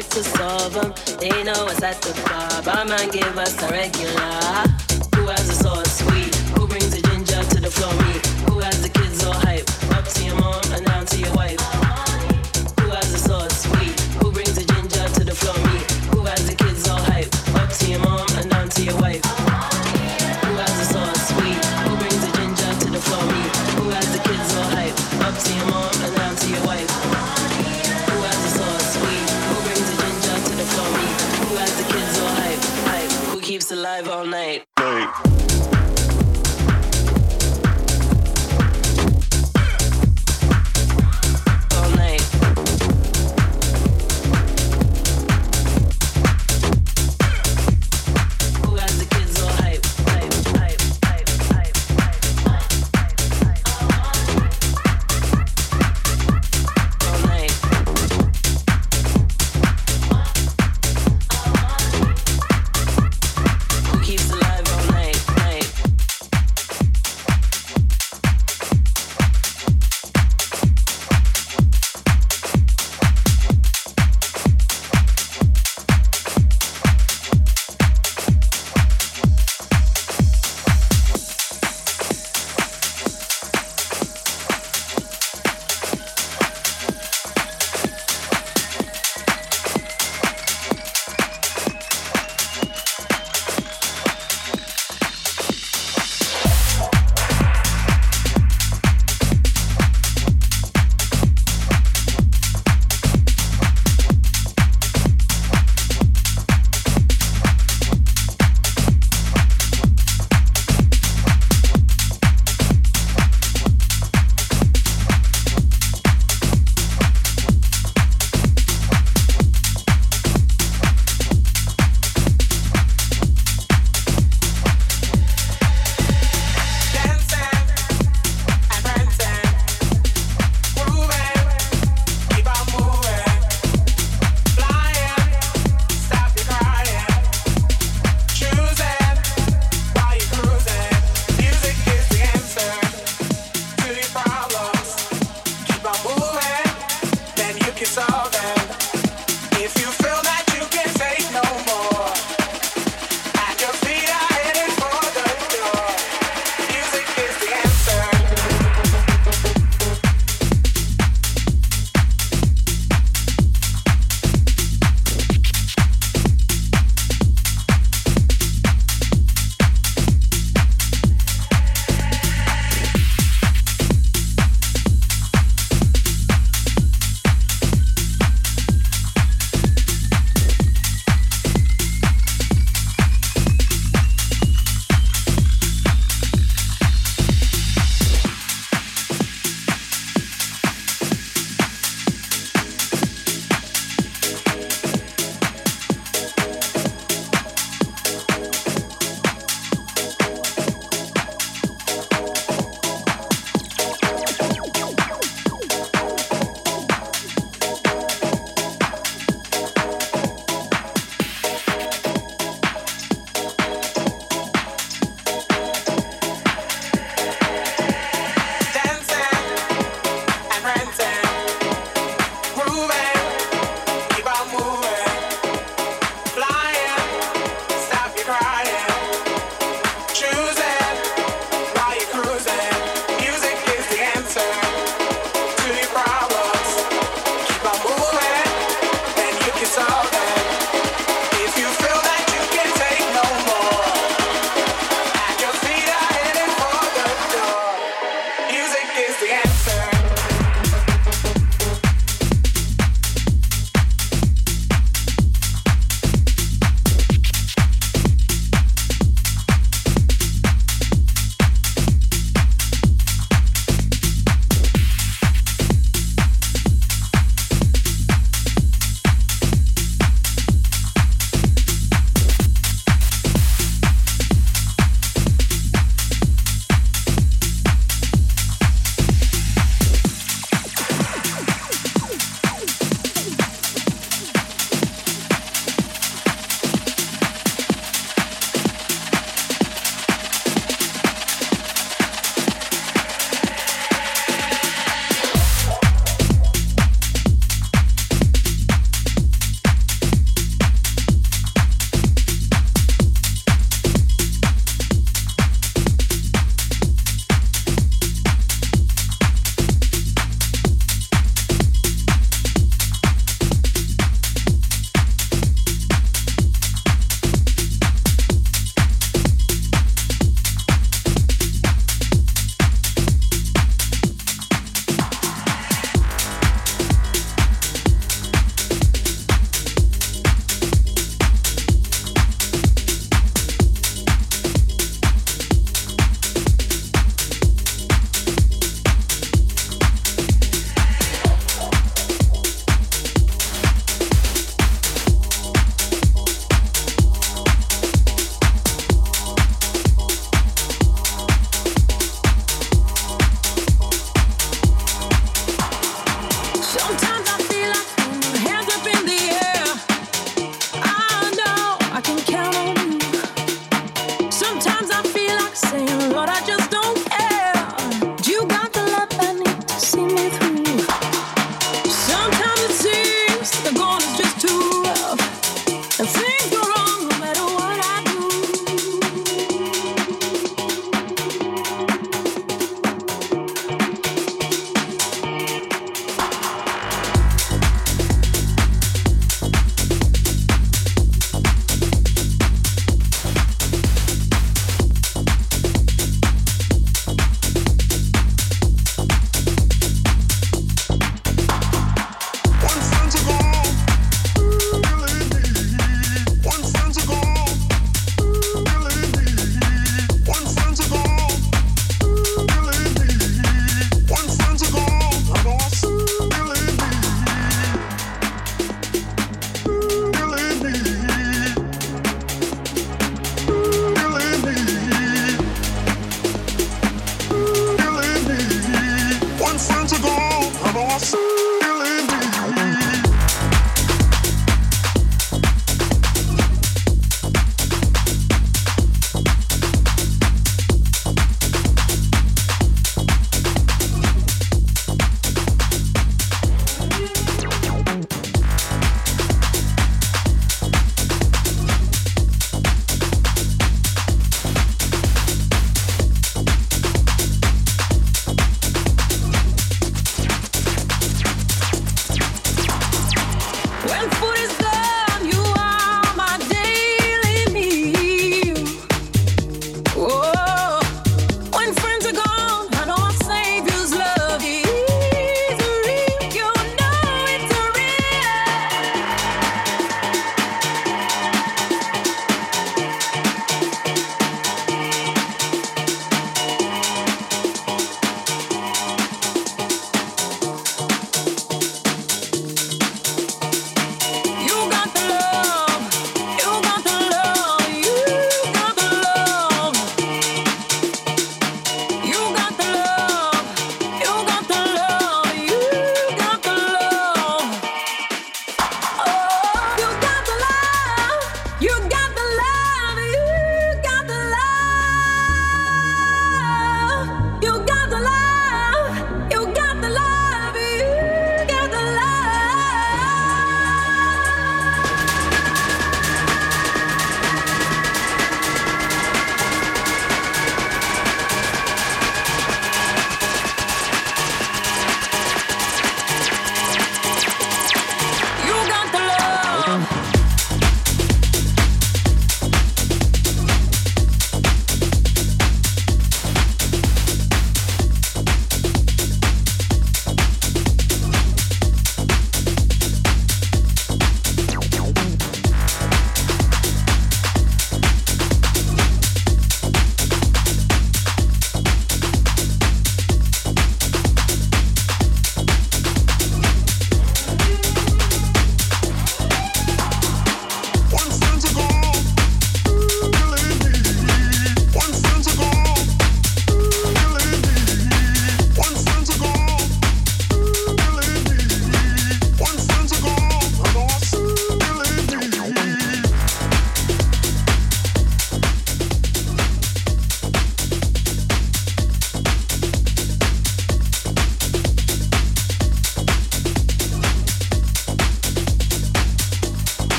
like to solve them. They know us at the bar. Barman give us a regular.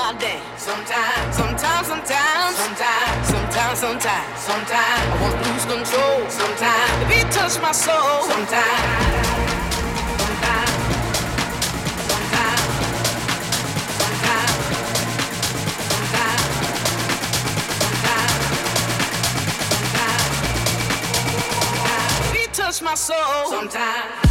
my dance. Sometimes, sometimes, sometimes, sometimes, sometimes, sometimes, sometimes I wanna lose control. Sometimes the beat touch my soul. Sometimes. Touch my soul sometimes.